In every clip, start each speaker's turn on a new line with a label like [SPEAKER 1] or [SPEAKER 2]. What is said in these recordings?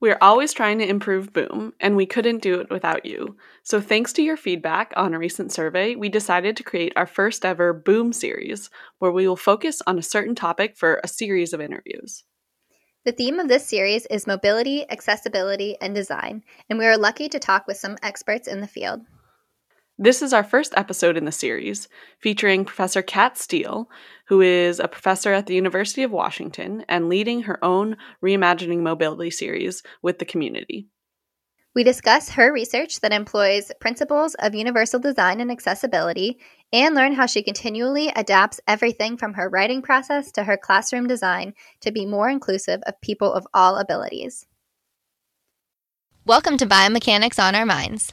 [SPEAKER 1] We're always trying to improve Boom, and we couldn't do it without you. So, thanks to your feedback on a recent survey, we decided to create our first ever Boom series, where we will focus on a certain topic for a series of interviews.
[SPEAKER 2] The theme of this series is mobility, accessibility, and design, and we are lucky to talk with some experts in the field.
[SPEAKER 1] This is our first episode in the series, featuring Professor Kat Steele, who is a professor at the University of Washington and leading her own Reimagining Mobility series with the community.
[SPEAKER 2] We discuss her research that employs principles of universal design and accessibility and learn how she continually adapts everything from her writing process to her classroom design to be more inclusive of people of all abilities. Welcome to Biomechanics on Our Minds.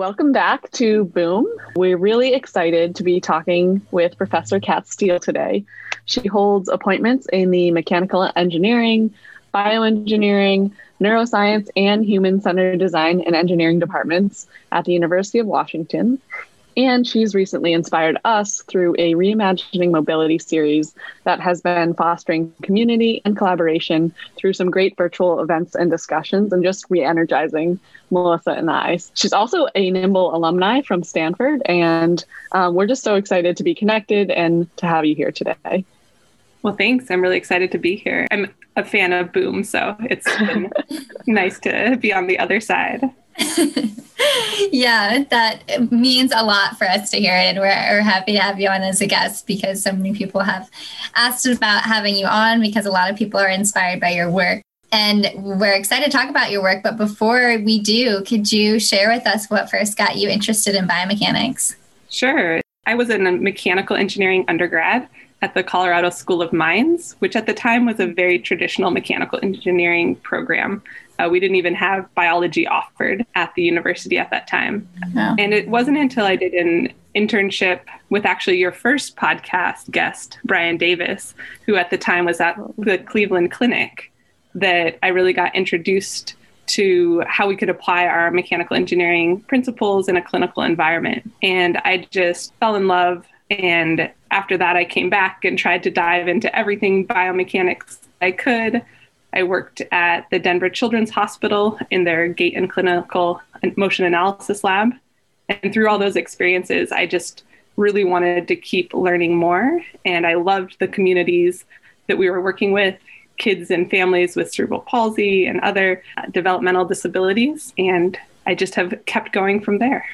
[SPEAKER 1] Welcome back to Boom. We're really excited to be talking with Professor Kat Steele today. She holds appointments in the mechanical engineering, bioengineering, neuroscience, and human centered design and engineering departments at the University of Washington. And she's recently inspired us through a Reimagining Mobility series that has been fostering community and collaboration through some great virtual events and discussions and just re energizing Melissa and I. She's also a Nimble alumni from Stanford, and um, we're just so excited to be connected and to have you here today.
[SPEAKER 3] Well, thanks. I'm really excited to be here. I'm a fan of Boom, so it's been nice to be on the other side.
[SPEAKER 4] yeah, that means a lot for us to hear it. And we're, we're, happy to have you on as a guest because so many people have asked about having you on because a lot of people are inspired by your work. And we're excited to talk about your work. But before we do, could you share with us what first got you interested in biomechanics?
[SPEAKER 3] Sure. I was in a mechanical engineering undergrad at the Colorado School of Mines, which at the time was a very traditional mechanical engineering program. Uh, we didn't even have biology offered at the university at that time. And it wasn't until I did an internship with actually your first podcast guest, Brian Davis, who at the time was at the Cleveland Clinic, that I really got introduced to how we could apply our mechanical engineering principles in a clinical environment. And I just fell in love. And after that, I came back and tried to dive into everything biomechanics I could. I worked at the Denver Children's Hospital in their gait and clinical motion analysis lab. And through all those experiences, I just really wanted to keep learning more. And I loved the communities that we were working with kids and families with cerebral palsy and other uh, developmental disabilities. And I just have kept going from there.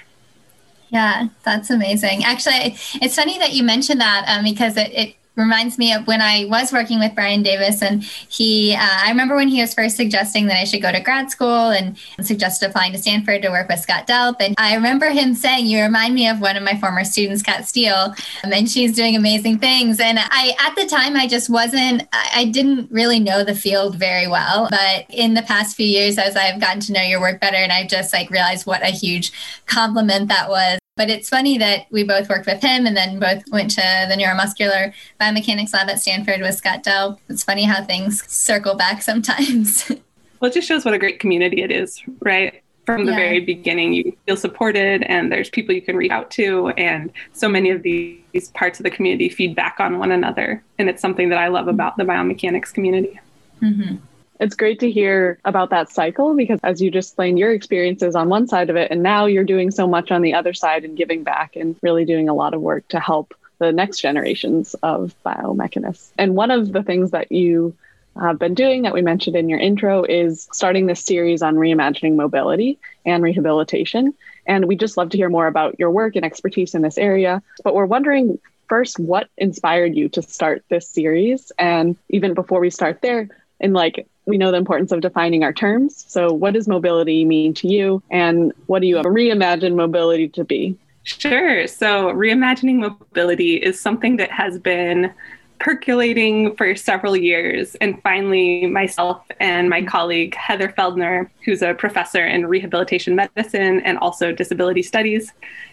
[SPEAKER 4] Yeah, that's amazing. Actually, it's funny that you mentioned that um, because it, it reminds me of when I was working with Brian Davis, and he, uh, I remember when he was first suggesting that I should go to grad school and suggested applying to Stanford to work with Scott Delp. And I remember him saying, You remind me of one of my former students, Kat Steele, um, and she's doing amazing things. And I, at the time, I just wasn't, I didn't really know the field very well. But in the past few years, as I've gotten to know your work better, and I just like realized what a huge compliment that was but it's funny that we both worked with him and then both went to the neuromuscular biomechanics lab at Stanford with Scott Delp. It's funny how things circle back sometimes.
[SPEAKER 3] well, it just shows what a great community it is, right? From the yeah. very beginning, you feel supported and there's people you can reach out to. And so many of these parts of the community feed back on one another. And it's something that I love about the biomechanics community.
[SPEAKER 1] Mm-hmm. It's great to hear about that cycle because, as you just explained, your experiences on one side of it, and now you're doing so much on the other side and giving back and really doing a lot of work to help the next generations of biomechanists. And one of the things that you have been doing that we mentioned in your intro is starting this series on reimagining mobility and rehabilitation. And we just love to hear more about your work and expertise in this area. But we're wondering first what inspired you to start this series and even before we start there in like we know the importance of defining our terms. So, what does mobility mean to you? And what do you reimagine mobility to be?
[SPEAKER 3] Sure. So, reimagining mobility is something that has been percolating for several years. And finally, myself and my colleague, Heather Feldner, who's a professor in rehabilitation medicine and also disability studies,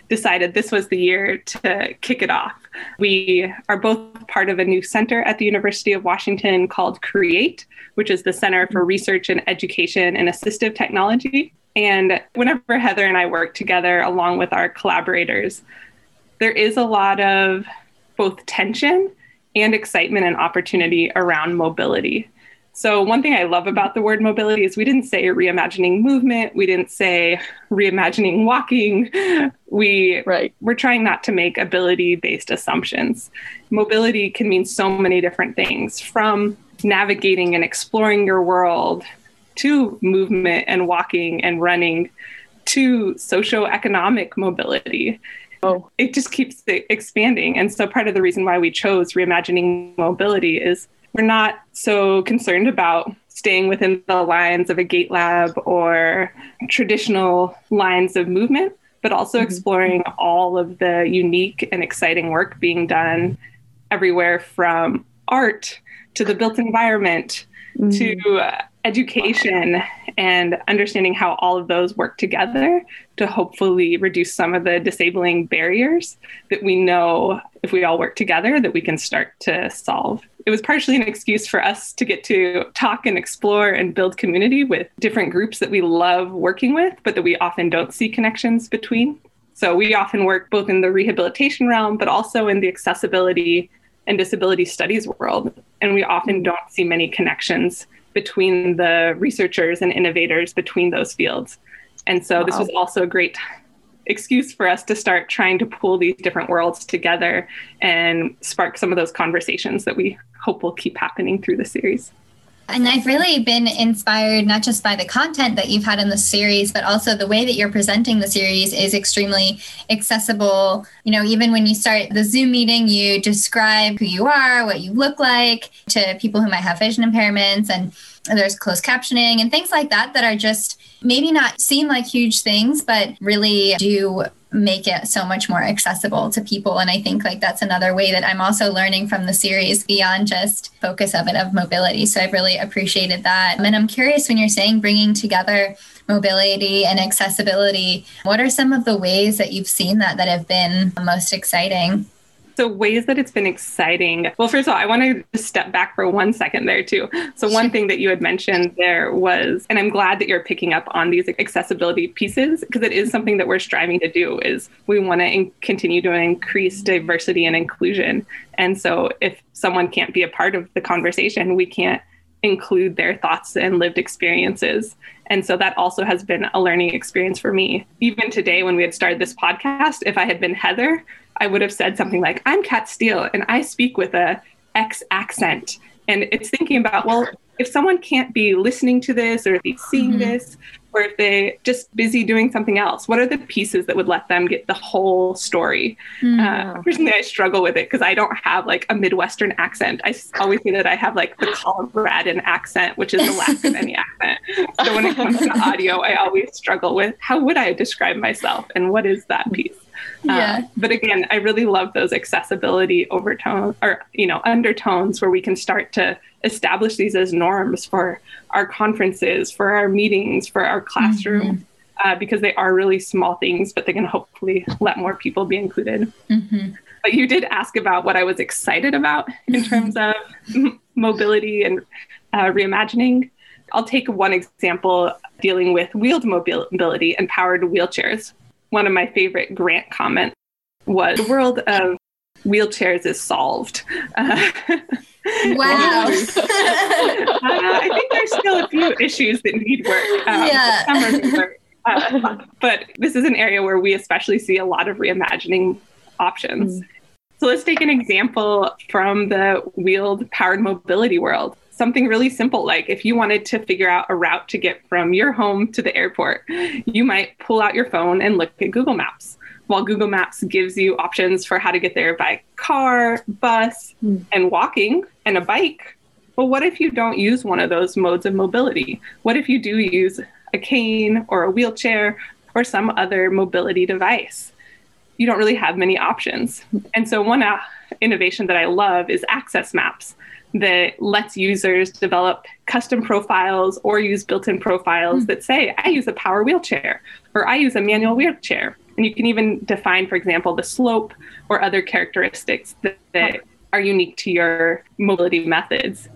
[SPEAKER 3] decided this was the year to kick it off. We are both part of a new center at the University of Washington called CREATE, which is the Center for Research and Education in Assistive Technology. And whenever Heather and I work together, along with our collaborators, there is a lot of both tension and excitement and opportunity around mobility. So, one thing I love about the word mobility is we didn't say reimagining movement, we didn't say reimagining walking. We,
[SPEAKER 1] right.
[SPEAKER 3] We're trying not to make ability based assumptions. Mobility can mean so many different things from navigating and exploring your world to movement and walking and running to socioeconomic mobility oh. it just keeps expanding. And so part of the reason why we chose reimagining mobility is we're not so concerned about staying within the lines of a gait lab or traditional lines of movement, but also mm-hmm. exploring all of the unique and exciting work being done everywhere from art to the built environment mm-hmm. to uh, education and understanding how all of those work together to hopefully reduce some of the disabling barriers that we know if we all work together that we can start to solve. It was partially an excuse for us to get to talk and explore and build community with different groups that we love working with but that we often don't see connections between. So we often work both in the rehabilitation realm but also in the accessibility and disability studies world. And we often don't see many connections between the researchers and innovators between those fields. And so wow. this was also a great excuse for us to start trying to pull these different worlds together and spark some of those conversations that we hope will keep happening through the series.
[SPEAKER 4] And I've really been inspired not just by the content that you've had in the series, but also the way that you're presenting the series is extremely accessible. You know, even when you start the Zoom meeting, you describe who you are, what you look like to people who might have vision impairments, and there's closed captioning and things like that that are just maybe not seem like huge things, but really do make it so much more accessible to people. And i think like that's another way that i'm also learning from the series beyond just focus of it of mobility. So i've really appreciated that. And i'm curious when you're saying bringing together mobility and accessibility what are some of the ways that you've seen that that have been most exciting
[SPEAKER 3] so, ways that it's been exciting. Well, first of all, I want to just step back for one second there, too. So, one thing that you had mentioned there was, and I'm glad that you're picking up on these accessibility pieces because it is something that we're striving to do is we want to in- continue to increase diversity and inclusion. And so, if someone can't be a part of the conversation, we can't include their thoughts and lived experiences. And so that also has been a learning experience for me. Even today, when we had started this podcast, if I had been Heather, I would have said something like, I'm Kat Steele and I speak with a X accent. And it's thinking about, well, if someone can't be listening to this or if they're seeing mm-hmm. this, or if they just busy doing something else, what are the pieces that would let them get the whole story? Mm-hmm. Uh, personally, I struggle with it because I don't have like a Midwestern accent. I always say that I have like the Coloradan accent, which is the lack of any accent. So when it comes to audio, I always struggle with how would I describe myself and what is that piece?
[SPEAKER 4] Yeah.
[SPEAKER 3] Uh, but again, I really love those accessibility overtones or, you know, undertones where we can start to establish these as norms for our conferences, for our meetings, for our classroom. Mm-hmm. Uh, because they are really small things, but they can hopefully let more people be included. Mm-hmm. But you did ask about what I was excited about in mm-hmm. terms of m- mobility and uh, reimagining. I'll take one example dealing with wheeled mobility and powered wheelchairs one of my favorite grant comments was the world of wheelchairs is solved. Uh,
[SPEAKER 4] wow.
[SPEAKER 3] uh, I think there's still a few issues that need work.
[SPEAKER 4] Um, yeah.
[SPEAKER 3] Uh, but this is an area where we especially see a lot of reimagining options. Mm. So let's take an example from the wheeled powered mobility world something really simple like if you wanted to figure out a route to get from your home to the airport you might pull out your phone and look at google maps. While google maps gives you options for how to get there by car bus mm. and walking and a bike. Well what if you don't use one of those modes of mobility? What if you do use a cane or a wheelchair or some other mobility device? You don't really have many options. And so, one uh, innovation that I love is access maps that lets users develop custom profiles or use built in profiles mm. that say, I use a power wheelchair or I use a manual wheelchair. And you can even define, for example, the slope or other characteristics that, that are unique to your mobility methods.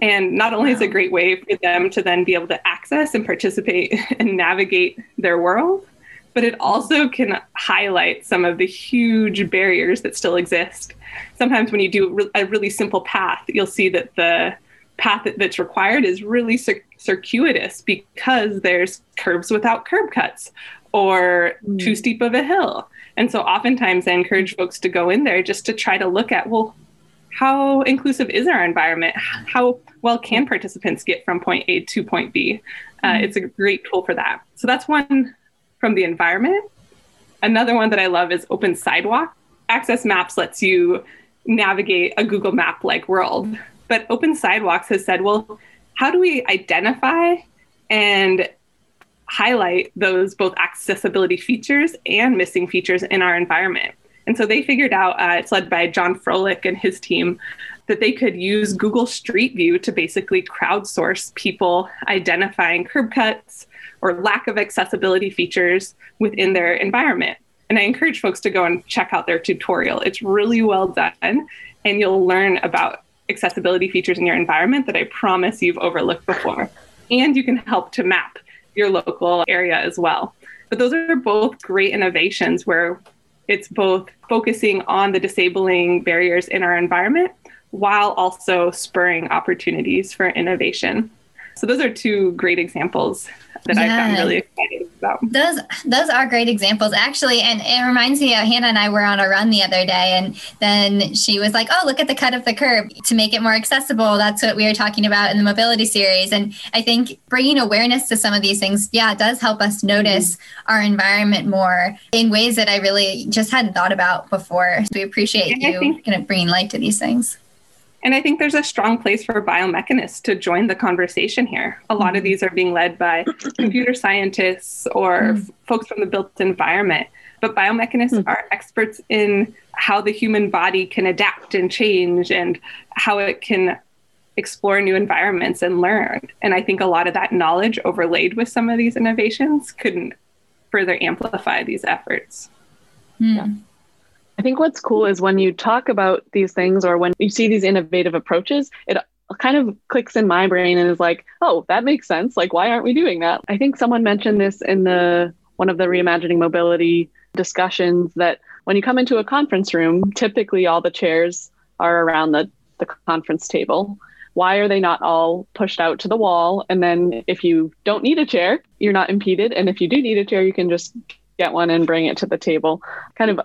[SPEAKER 3] And not only is it a great way for them to then be able to access and participate and navigate their world, but it also can highlight some of the huge barriers that still exist. Sometimes when you do a really simple path, you'll see that the path that's required is really cir- circuitous because there's curves without curb cuts or mm. too steep of a hill. And so oftentimes I encourage folks to go in there just to try to look at, well, how inclusive is our environment? How well can participants get from point A to point B? Uh, mm. It's a great tool for that. So that's one from the environment. Another one that I love is Open Sidewalk. Access Maps lets you navigate a Google Map like world. But Open Sidewalks has said, well, how do we identify and highlight those both accessibility features and missing features in our environment? And so they figured out, uh, it's led by Jon Froehlich and his team, that they could use Google Street View to basically crowdsource people identifying curb cuts, or lack of accessibility features within their environment. And I encourage folks to go and check out their tutorial. It's really well done, and you'll learn about accessibility features in your environment that I promise you've overlooked before. And you can help to map your local area as well. But those are both great innovations where it's both focusing on the disabling barriers in our environment while also spurring opportunities for innovation. So those are two great examples that yeah. I found really exciting about.
[SPEAKER 4] Those those are great examples actually, and it reminds me of Hannah and I were on a run the other day, and then she was like, "Oh, look at the cut of the curb to make it more accessible." That's what we were talking about in the mobility series, and I think bringing awareness to some of these things, yeah, it does help us notice mm-hmm. our environment more in ways that I really just hadn't thought about before. So we appreciate and you think- kind of bringing light to these things.
[SPEAKER 3] And I think there's a strong place for biomechanists to join the conversation here. A lot of mm-hmm. these are being led by computer scientists or mm. folks from the built environment. But biomechanists mm. are experts in how the human body can adapt and change and how it can explore new environments and learn. And I think a lot of that knowledge overlaid with some of these innovations could further amplify these efforts.
[SPEAKER 1] Mm. Yeah. I think what's cool is when you talk about these things or when you see these innovative approaches, it kind of clicks in my brain and is like, oh, that makes sense. Like, why aren't we doing that? I think someone mentioned this in the one of the reimagining mobility discussions that when you come into a conference room, typically all the chairs are around the, the conference table. Why are they not all pushed out to the wall? And then if you don't need a chair, you're not impeded. And if you do need a chair, you can just get one and bring it to the table. Kind of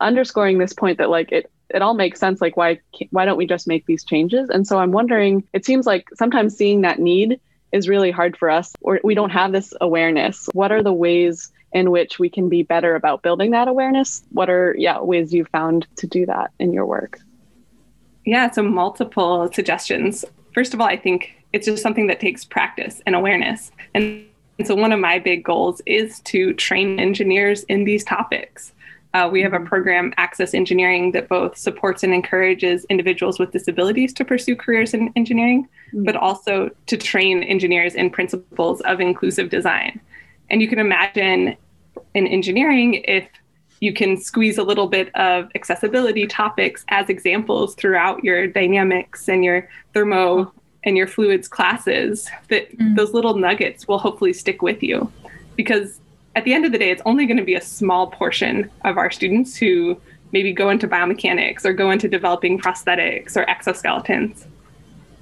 [SPEAKER 1] underscoring this point that like it it all makes sense like why why don't we just make these changes? And so i'm wondering it seems like sometimes seeing that need is really hard for us or we don't have this awareness. What are the ways in which we can be better about building that awareness? What are yeah ways you've found to do that in your work?
[SPEAKER 3] Yeah so multiple suggestions. First of all i think it's just something that takes practice and awareness. And so one of my big goals is to train engineers in these topics uh, we have a mm-hmm. program, Access Engineering, that both supports and encourages individuals with disabilities to pursue careers in engineering, mm-hmm. but also to train engineers in principles of inclusive design. And you can imagine in engineering, if you can squeeze a little bit of accessibility topics as examples throughout your dynamics and your thermo and your fluids classes, that mm-hmm. those little nuggets will hopefully stick with you. Because at the end of the day, it's only going to be a small portion of our students who maybe go into biomechanics or go into developing prosthetics or exoskeletons.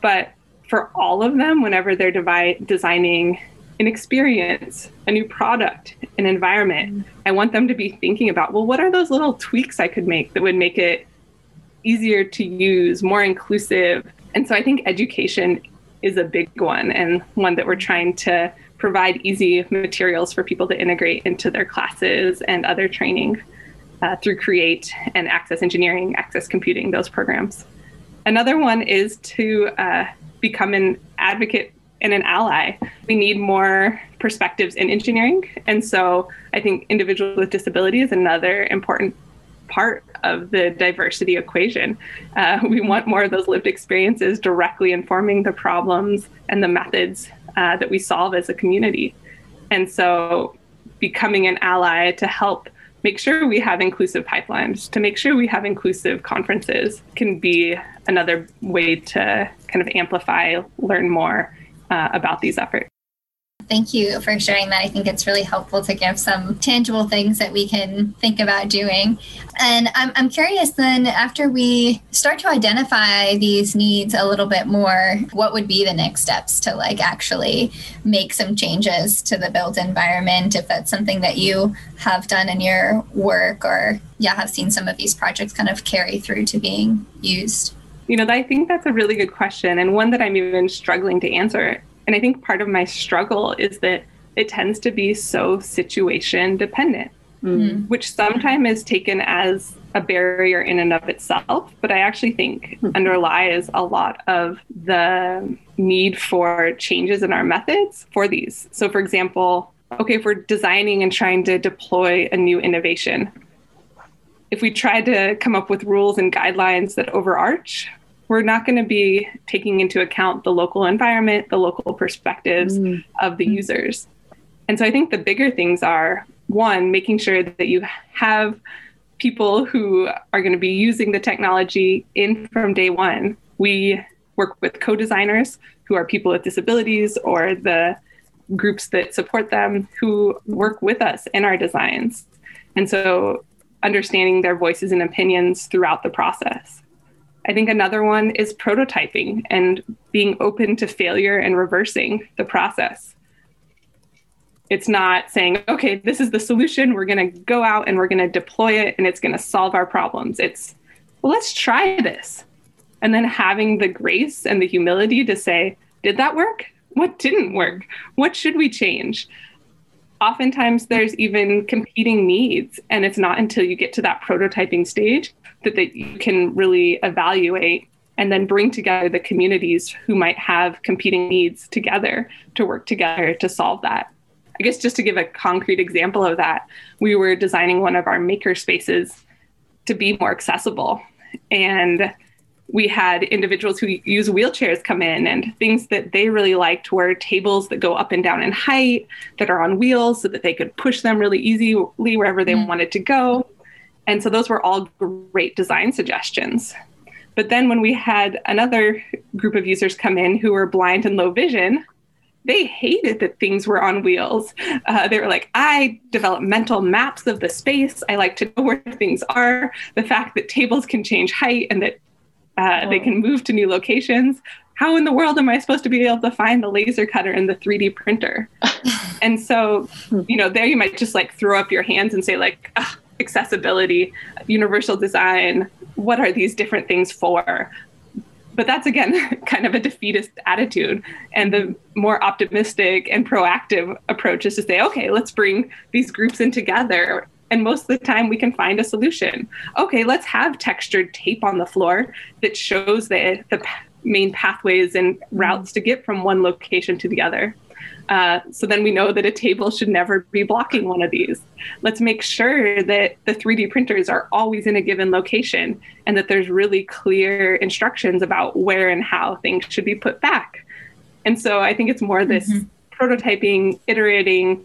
[SPEAKER 3] But for all of them, whenever they're devi- designing an experience, a new product, an environment, I want them to be thinking about, well, what are those little tweaks I could make that would make it easier to use, more inclusive? And so I think education is a big one and one that we're trying to provide easy materials for people to integrate into their classes and other training uh, through Create and Access Engineering, Access Computing, those programs. Another one is to uh, become an advocate and an ally. We need more perspectives in engineering. And so I think individuals with disability is another important part of the diversity equation. Uh, we want more of those lived experiences directly informing the problems and the methods uh, that we solve as a community. And so becoming an ally to help make sure we have inclusive pipelines, to make sure we have inclusive conferences can be another way to kind of amplify, learn more uh, about these efforts.
[SPEAKER 4] Thank you for sharing that. I think it's really helpful to give some tangible things that we can think about doing. And I'm, I'm curious then, after we start to identify these needs a little bit more, what would be the next steps to like actually make some changes to the built environment? If that's something that you have done in your work or, yeah, have seen some of these projects kind of carry through to being used?
[SPEAKER 3] You know, I think that's a really good question and one that I'm even struggling to answer and I think part of my struggle is that it tends to be so situation dependent, mm-hmm. which sometimes is taken as a barrier in and of itself. But I actually think mm-hmm. underlies a lot of the need for changes in our methods for these. So, for example, okay, if we're designing and trying to deploy a new innovation, if we try to come up with rules and guidelines that overarch, we're not going to be taking into account the local environment, the local perspectives mm. of the users. And so I think the bigger things are one, making sure that you have people who are going to be using the technology in from day one. We work with co designers who are people with disabilities or the groups that support them who work with us in our designs. And so understanding their voices and opinions throughout the process. I think another one is prototyping and being open to failure and reversing the process. It's not saying, okay, this is the solution. We're going to go out and we're going to deploy it and it's going to solve our problems. It's, well, let's try this. And then having the grace and the humility to say, did that work? What didn't work? What should we change? Oftentimes, there's even competing needs, and it's not until you get to that prototyping stage that, that you can really evaluate and then bring together the communities who might have competing needs together to work together to solve that. I guess just to give a concrete example of that, we were designing one of our maker spaces to be more accessible. And we had individuals who use wheelchairs come in, and things that they really liked were tables that go up and down in height, that are on wheels so that they could push them really easily wherever they mm-hmm. wanted to go. And so those were all great design suggestions. But then when we had another group of users come in who were blind and low vision, they hated that things were on wheels. Uh, they were like, I develop mental maps of the space. I like to know where things are. The fact that tables can change height and that uh, they can move to new locations. How in the world am I supposed to be able to find the laser cutter and the 3D printer? and so, you know, there you might just like throw up your hands and say, like, accessibility, universal design, what are these different things for? But that's again kind of a defeatist attitude. And the more optimistic and proactive approach is to say, okay, let's bring these groups in together. And most of the time, we can find a solution. Okay, let's have textured tape on the floor that shows the, the main pathways and routes mm-hmm. to get from one location to the other. Uh, so then we know that a table should never be blocking one of these. Let's make sure that the 3D printers are always in a given location and that there's really clear instructions about where and how things should be put back. And so I think it's more this mm-hmm. prototyping, iterating,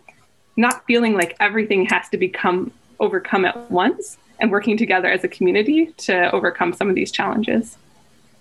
[SPEAKER 3] not feeling like everything has to become overcome at once and working together as a community to overcome some of these challenges.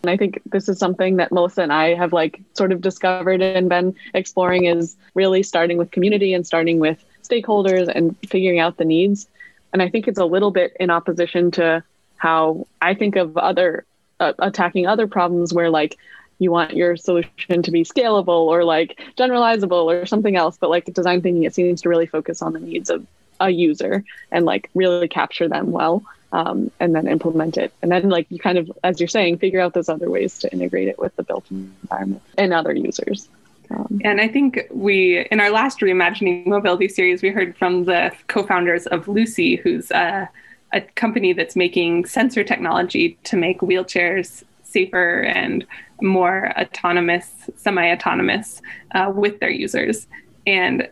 [SPEAKER 1] And I think this is something that Melissa and I have like sort of discovered and been exploring is really starting with community and starting with stakeholders and figuring out the needs. And I think it's a little bit in opposition to how I think of other uh, attacking other problems where like you want your solution to be scalable or like generalizable or something else. But like design thinking, it seems to really focus on the needs of a user and like really capture them well um, and then implement it. And then, like you kind of, as you're saying, figure out those other ways to integrate it with the built environment and other users.
[SPEAKER 3] Um, and I think we, in our last Reimagining Mobility series, we heard from the co founders of LUCI, who's a, a company that's making sensor technology to make wheelchairs safer and more autonomous, semi autonomous uh, with their users. And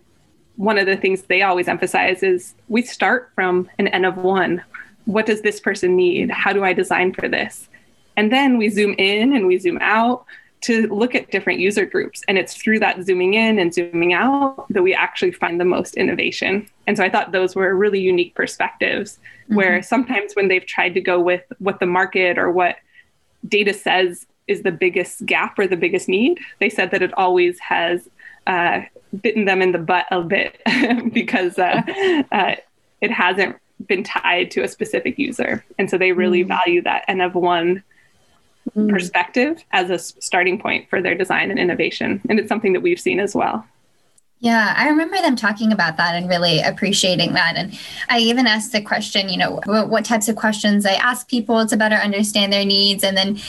[SPEAKER 3] one of the things they always emphasize is we start from an N of one. What does this person need? How do I design for this? And then we zoom in and we zoom out to look at different user groups. And it's through that zooming in and zooming out that we actually find the most innovation. And so I thought those were really unique perspectives mm-hmm. where sometimes when they've tried to go with what the market or what data says is the biggest gap or the biggest need, they said that it always has uh, bitten them in the butt a bit because uh, uh, it hasn't been tied to a specific user. And so they really mm-hmm. value that N of one mm. perspective as a starting point for their design and innovation. And it's something that we've seen as well.
[SPEAKER 4] Yeah, I remember them talking about that and really appreciating that. And I even asked the question, you know, what, types of questions I ask people to better understand their needs. And then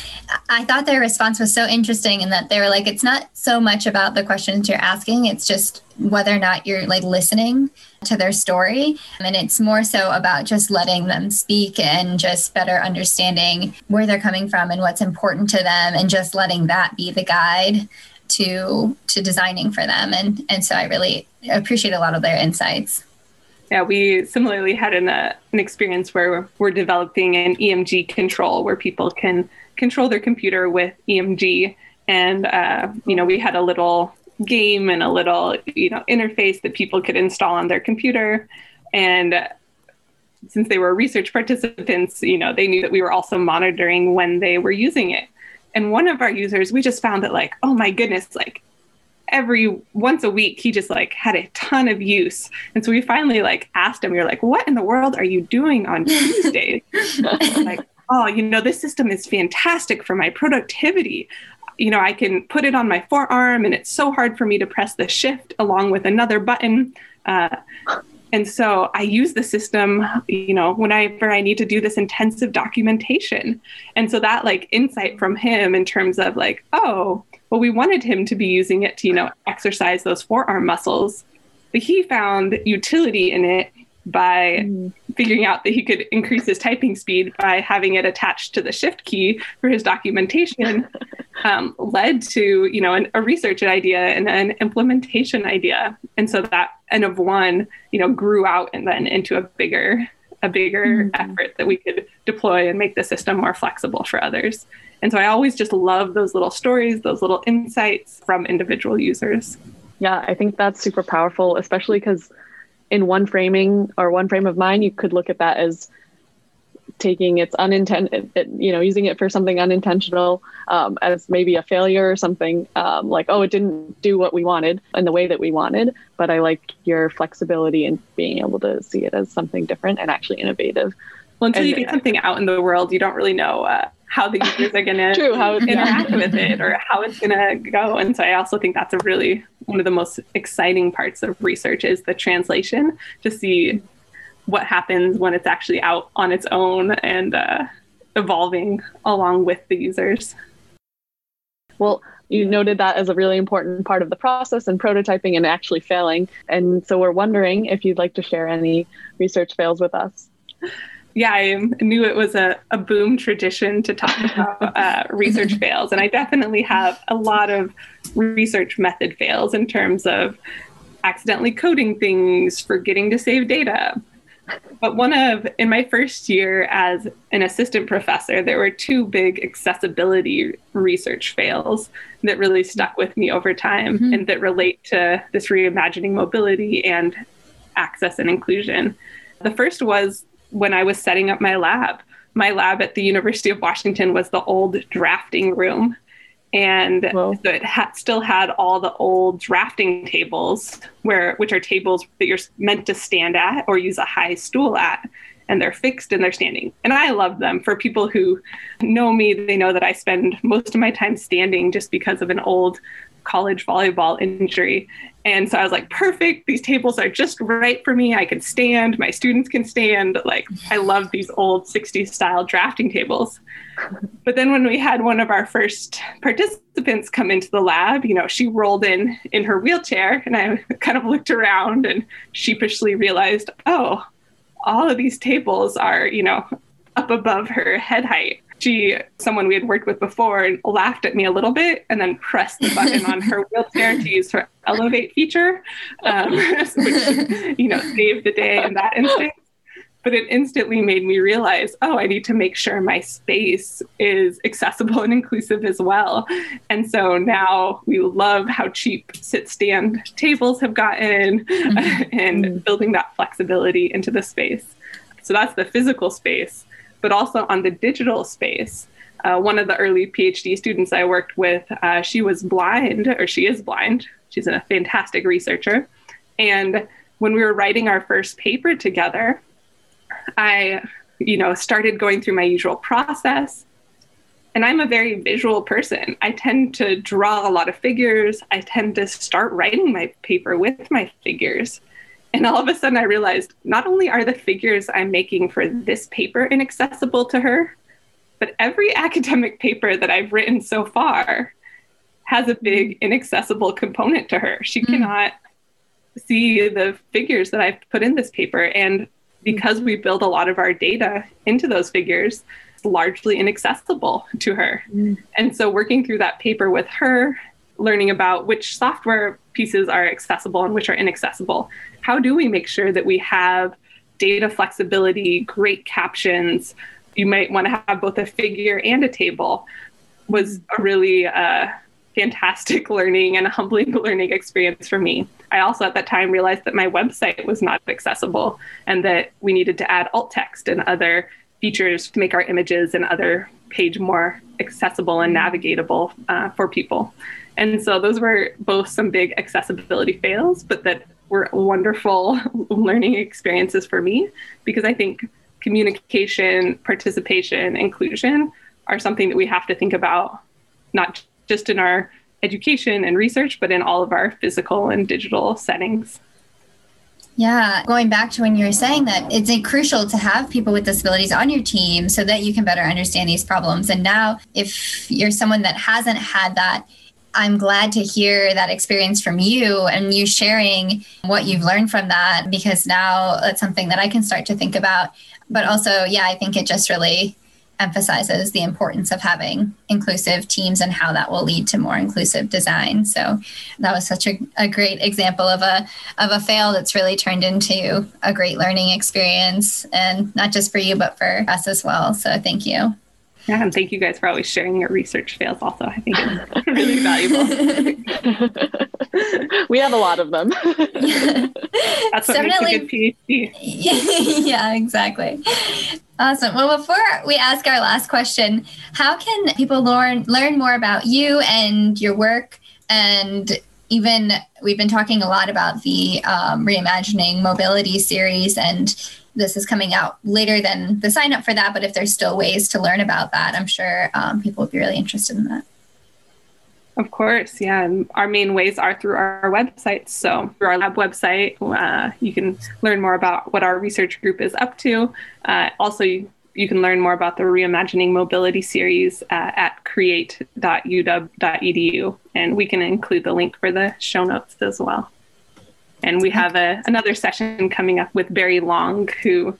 [SPEAKER 4] I thought their response was so interesting in that they were like, it's not so much about the questions you're asking, it's just whether or not you're like listening to their story. And it's more so about just letting them speak and just better understanding where they're coming from and what's important to them and just letting that be the guide to to designing for them. And and so i really appreciate a lot of their insights.
[SPEAKER 3] Yeah we similarly had an, uh, an experience where we're developing an emg control where people can control their computer with emg and uh, you know we had a little game and a little you know interface that people could install on their computer. And since they were research participants you know they knew that we were also monitoring when they were using it and one of our users we just found that like oh my goodness like every once a week he just like had a ton of use. And so we finally like asked him we were like what in the world are you doing on tuesdays like oh you know this system is fantastic for my productivity. You know i can put it on my forearm and it's so hard for me to press the shift along with another button. Uh, and so I use the system, you know, whenever I need to do this intensive documentation. And so that like insight from him in terms of like, oh, well, we wanted him to be using it to, you know, exercise those forearm muscles. But he found utility in it by mm. Figuring out that he could increase his typing speed by having it attached to the shift key for his documentation um, led to you know an, a research idea and an implementation idea. And so that N of one you know grew out and then into a bigger a bigger mm. effort that we could deploy and make the system more flexible for others. And so i always just love those little stories those little insights from individual users.
[SPEAKER 1] Yeah i think that's super powerful especially because in one framing or one frame of mind, you could look at that as taking its unintended, you know, using it for something unintentional um, as maybe a failure or something um, like, oh, it didn't do what we wanted in the way that we wanted. But I like your flexibility in being able to see it as something different and actually innovative.
[SPEAKER 3] Well, until and, you get something out in the world, you don't really know uh, how the users are going to interact with it or how it's going to go. And so I also think that's a really one of the most exciting parts of research is the translation to see what happens when it's actually out on its own and uh, evolving along with the users.
[SPEAKER 1] Well, you noted that as a really important part of the process and prototyping and actually failing. And so we're wondering if you'd like to share any research fails with us
[SPEAKER 3] yeah, I knew it was a, a boom tradition to talk about uh, research fails. And I definitely have a lot of research method fails in terms of accidentally coding things, forgetting to save data. But one of, in my first year as an assistant professor, there were two big accessibility research fails that really stuck with me over time mm-hmm. and that relate to this reimagining mobility and access and inclusion. The first was when I was setting up my lab. My lab at the University of Washington was the old drafting room. And so it ha- still had all the old drafting tables, where which are tables that you're meant to stand at or use a high stool at, and they're fixed and they're standing. And I love them. For people who know me, they know that I spend most of my time standing just because of an old college volleyball injury. And so I was like, perfect. These tables are just right for me. I can stand. My students can stand. Like, I love these old 60s style drafting tables. But then when we had one of our first participants come into the lab, you know, she rolled in in her wheelchair and I kind of looked around and sheepishly realized, oh, all of these tables are, you know, up above her head height. She, someone we had worked with before, and laughed at me a little bit and then pressed the button on her wheelchair to use her elevate feature, um, which, you know, saved the day in that instance but it instantly made me realize oh i need to make sure my space is accessible and inclusive as well and so now we love how cheap sit stand tables have gotten mm-hmm. and mm-hmm. building that flexibility into the space so that's the physical space but also on the digital space uh, one of the early phd students i worked with uh, she was blind or she is blind she's a fantastic researcher and when we were writing our first paper together I, you know, started going through my usual process. And I'm a very visual person. I tend to draw a lot of figures. I tend to start writing my paper with my figures. And all of a sudden, I realized not only are the figures I'm making for this paper inaccessible to her, but every academic paper that I've written so far has a big inaccessible component to her. She mm. cannot see the figures that I've put in this paper. And because we build a lot of our data into those figures, it's largely inaccessible to her. Mm. And so working through that paper with her, learning about which software pieces are accessible and which are inaccessible. How do we make sure that we have data flexibility, great captions? You might want to have both a figure and a table was a really uh, fantastic learning and a humbling learning experience for me. I also at that time realized that my website was not accessible and that we needed to add alt text and other features to make our images and other page more accessible and navigatable uh, for people. And so those were both some big accessibility fails, but that were wonderful learning experiences for me because I think communication, participation, inclusion are something that we have to think about not just in our education and research, but in all of our physical and digital settings.
[SPEAKER 4] Yeah, going back to when you were saying that it's crucial to have people with disabilities on your team so that you can better understand these problems. And now, if you're someone that hasn't had that, I'm glad to hear that experience from you and you sharing what you've learned from that because now that's something that I can start to think about. But also, yeah, I think it just really emphasizes the importance of having inclusive teams and how that will lead to more inclusive design. So that was such a, a great example of a of a fail that's really turned into a great learning experience and not just for you but for us as well. So thank you.
[SPEAKER 3] Yeah, and thank you guys for always sharing your research fails also. I think it's really valuable.
[SPEAKER 1] we have a lot of them.
[SPEAKER 3] That's what Definitely. makes a good
[SPEAKER 4] PhD. yeah, exactly. Awesome. Well, before we ask our last question, how can people learn learn more about you and your work? And even we've been talking a lot about the um, reimagining mobility series, and this is coming out later than the sign up for that. But if there's still ways to learn about that, I'm sure um, people would be really interested in that.
[SPEAKER 3] Of course, yeah. And our main ways are through our websites. So, through our lab website, uh, you can learn more about what our research group is up to. Uh, also, you, you, can learn more about the Reimagining Mobility series uh, at create.uw.edu. And we can include the link for the show notes as well. And we have a, another session coming up with Barry Long, who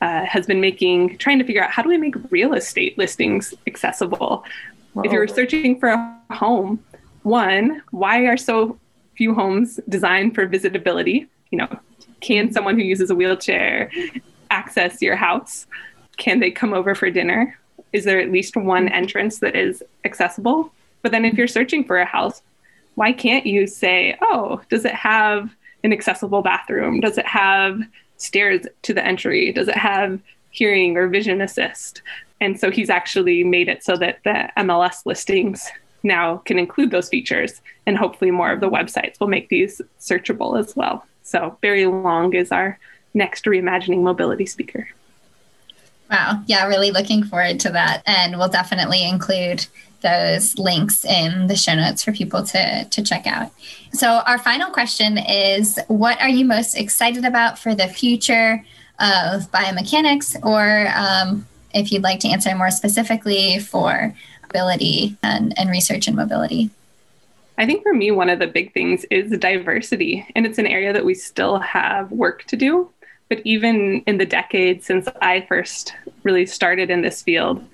[SPEAKER 3] uh, has been making, trying to figure out how do we make real estate listings accessible. Whoa. If you're searching for a home, one, why are so few homes designed for visitability? You know, can someone who uses a wheelchair access your house? Can they come over for dinner? Is there at least one entrance that is accessible? But then if you're searching for a house, why can't you say, oh, does it have an accessible bathroom? Does it have stairs to the entry? Does it have hearing or vision assist? And so he's actually made it so that the MLS listings now can include those features. And hopefully, more of the websites will make these searchable as well. So, Barry Long is our next reimagining mobility speaker.
[SPEAKER 4] Wow. Yeah, really looking forward to that. And we'll definitely include those links in the show notes for people to, to check out. So, our final question is What are you most excited about for the future of biomechanics or um, if you'd like to answer more specifically for mobility and, and research in mobility.
[SPEAKER 3] I think for me, one of the big things is diversity, and it's an area that we still have work to do. But even in the decades since I first really started in this field,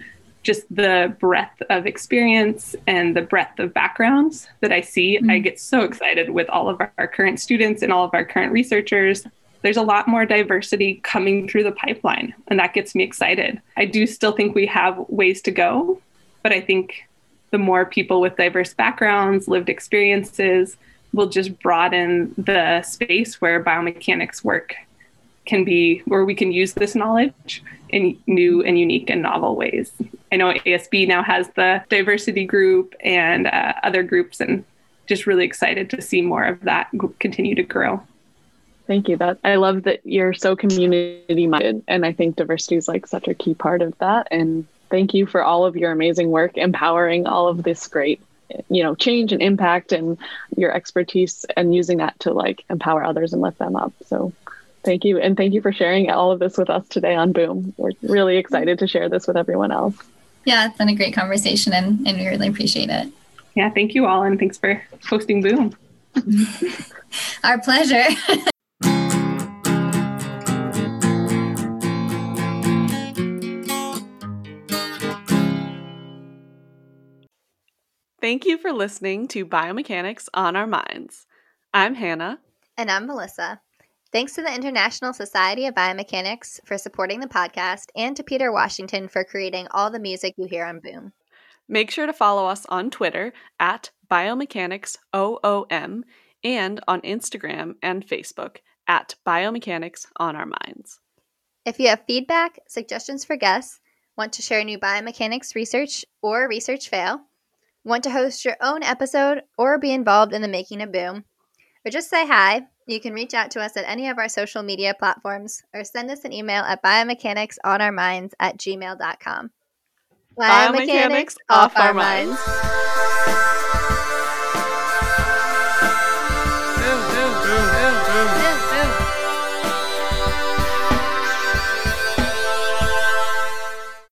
[SPEAKER 3] just the breadth of experience and the breadth of backgrounds that I see. Mm-hmm. I get so excited with all of our current students and all of our current researchers. There's a lot more diversity coming through the pipeline, and that gets me excited. I do still think we have ways to go, but I think the more people with diverse backgrounds, lived experiences, will just broaden the space where biomechanics work can be, where we can use this knowledge in new and unique and novel ways. I know ASB now has the diversity group and uh, other groups, and just really excited to see more of that continue to grow.
[SPEAKER 1] Thank you. That I love that you're so community minded, and I think diversity is like such a key part of that. And thank you for all of your amazing work, empowering all of this great, you know, change and impact, and your expertise, and using that to like empower others and lift them up. So Thank you. And thank you for sharing all of this with us today on Boom. We're really excited to share this with everyone else.
[SPEAKER 5] Yeah, it's been a great conversation and, and we really appreciate it.
[SPEAKER 3] Yeah, thank you all. And thanks for hosting Boom.
[SPEAKER 5] Our pleasure.
[SPEAKER 6] Thank you for listening to Biomechanics on Our Minds. I'm Hannah.
[SPEAKER 4] And I'm Melissa. Thanks to the International Society of Biomechanics for supporting the podcast and to Peter Washington for creating all the music you hear on Boom.
[SPEAKER 6] Make sure to follow us on Twitter at BiomechanicsOOM and on Instagram and Facebook at Biomechanics on Our Minds.
[SPEAKER 4] If you have feedback, suggestions for guests, want to share new biomechanics research or research fail, want to host your own episode or be involved in the making of Boom, or just say hi, you can reach out to us at any of our social media platforms or send us an email at biomechanicsonOurMinds at gmail.com.
[SPEAKER 6] Biomechanics, biomechanics off, our minds. minds.